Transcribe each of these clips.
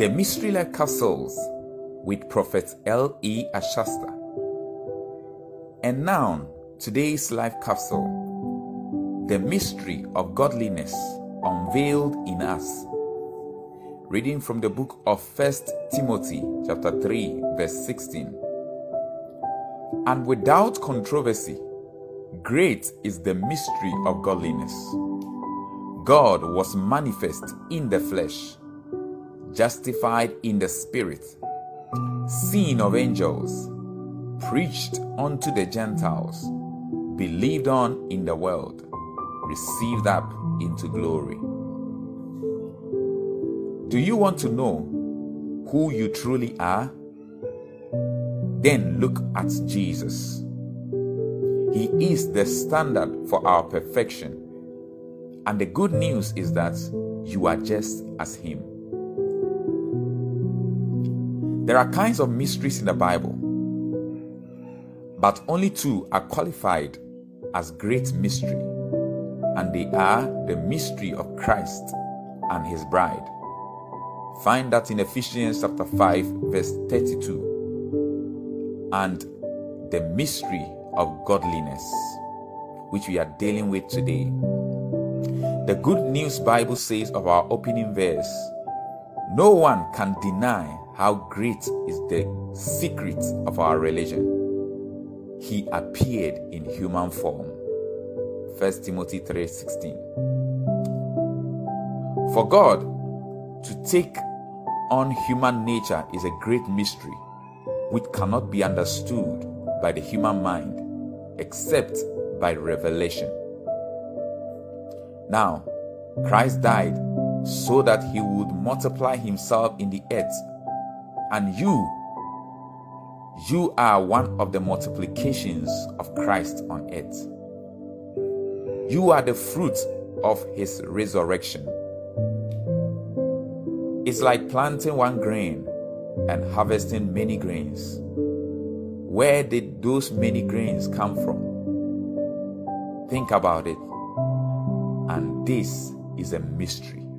The Mystery Like Capsules with Prophet L. E. Ashasta. And now, today's life capsule The Mystery of Godliness Unveiled in Us. Reading from the book of 1 Timothy, chapter 3, verse 16. And without controversy, great is the mystery of godliness. God was manifest in the flesh, justified in the spirit, seen of angels, preached unto the Gentiles, believed on in the world, received up into glory. Do you want to know who you truly are? Then look at Jesus. He is the standard for our perfection. And the good news is that you are just as Him. There are kinds of mysteries in the Bible, but only two are qualified as great mystery, and they are the mystery of Christ and His bride. Find that in Ephesians chapter 5, verse 32, and the mystery of godliness, which we are dealing with today. The Good News Bible says of our opening verse No one can deny how great is the secret of our religion. He appeared in human form. 1 Timothy 3:16. For God to take on human nature is a great mystery which cannot be understood by the human mind except by revelation. Now, Christ died so that he would multiply himself in the earth. And you, you are one of the multiplications of Christ on earth. You are the fruit of his resurrection. It's like planting one grain and harvesting many grains. Where did those many grains come from? Think about it. And this is a mystery.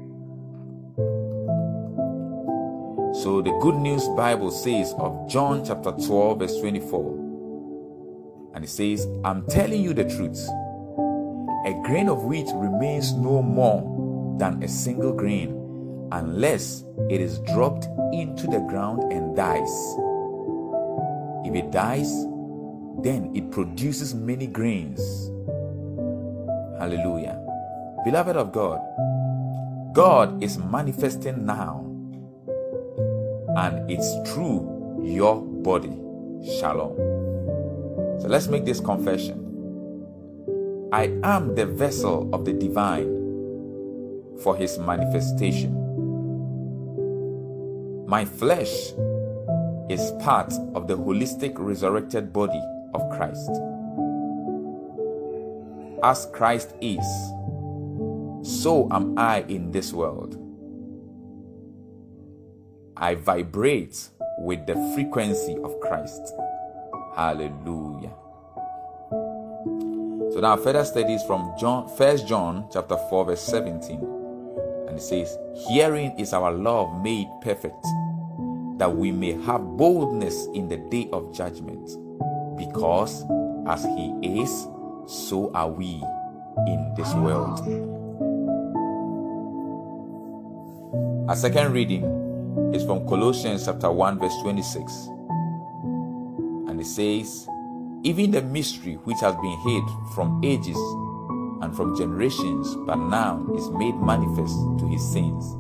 So the Good News Bible says of John chapter 12, verse 24, and it says, I'm telling you the truth. A grain of wheat remains no more than a single grain unless it is dropped into the ground and dies. If it dies, then it produces many grains. Hallelujah. Beloved of God, God is manifesting now, and it's through your body. Shalom. So let's make this confession. I am the vessel of the divine for his manifestation. My flesh is part of the holistic resurrected body of Christ. As Christ is, so am I in this world. I vibrate with the frequency of Christ. Hallelujah. So now further studies from John, First John chapter 4, verse 17. And it says, Herein is our love made perfect, that we may have boldness in the day of judgment. Because as he is, so are we in this world. A second reading is from Colossians chapter 1, verse 26. And it says, Even the mystery which has been hid from ages and from generations, but now is made manifest to his saints,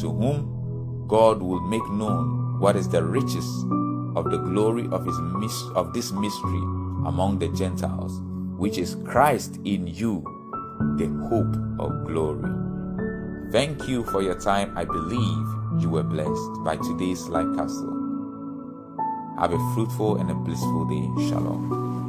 to whom God will make known what is the riches of the glory of his of this mystery among the Gentiles, which is Christ in you, the hope of glory. Thank you for your time. I believe you were blessed by today's life capsule. Have a fruitful and a blissful day. Shalom.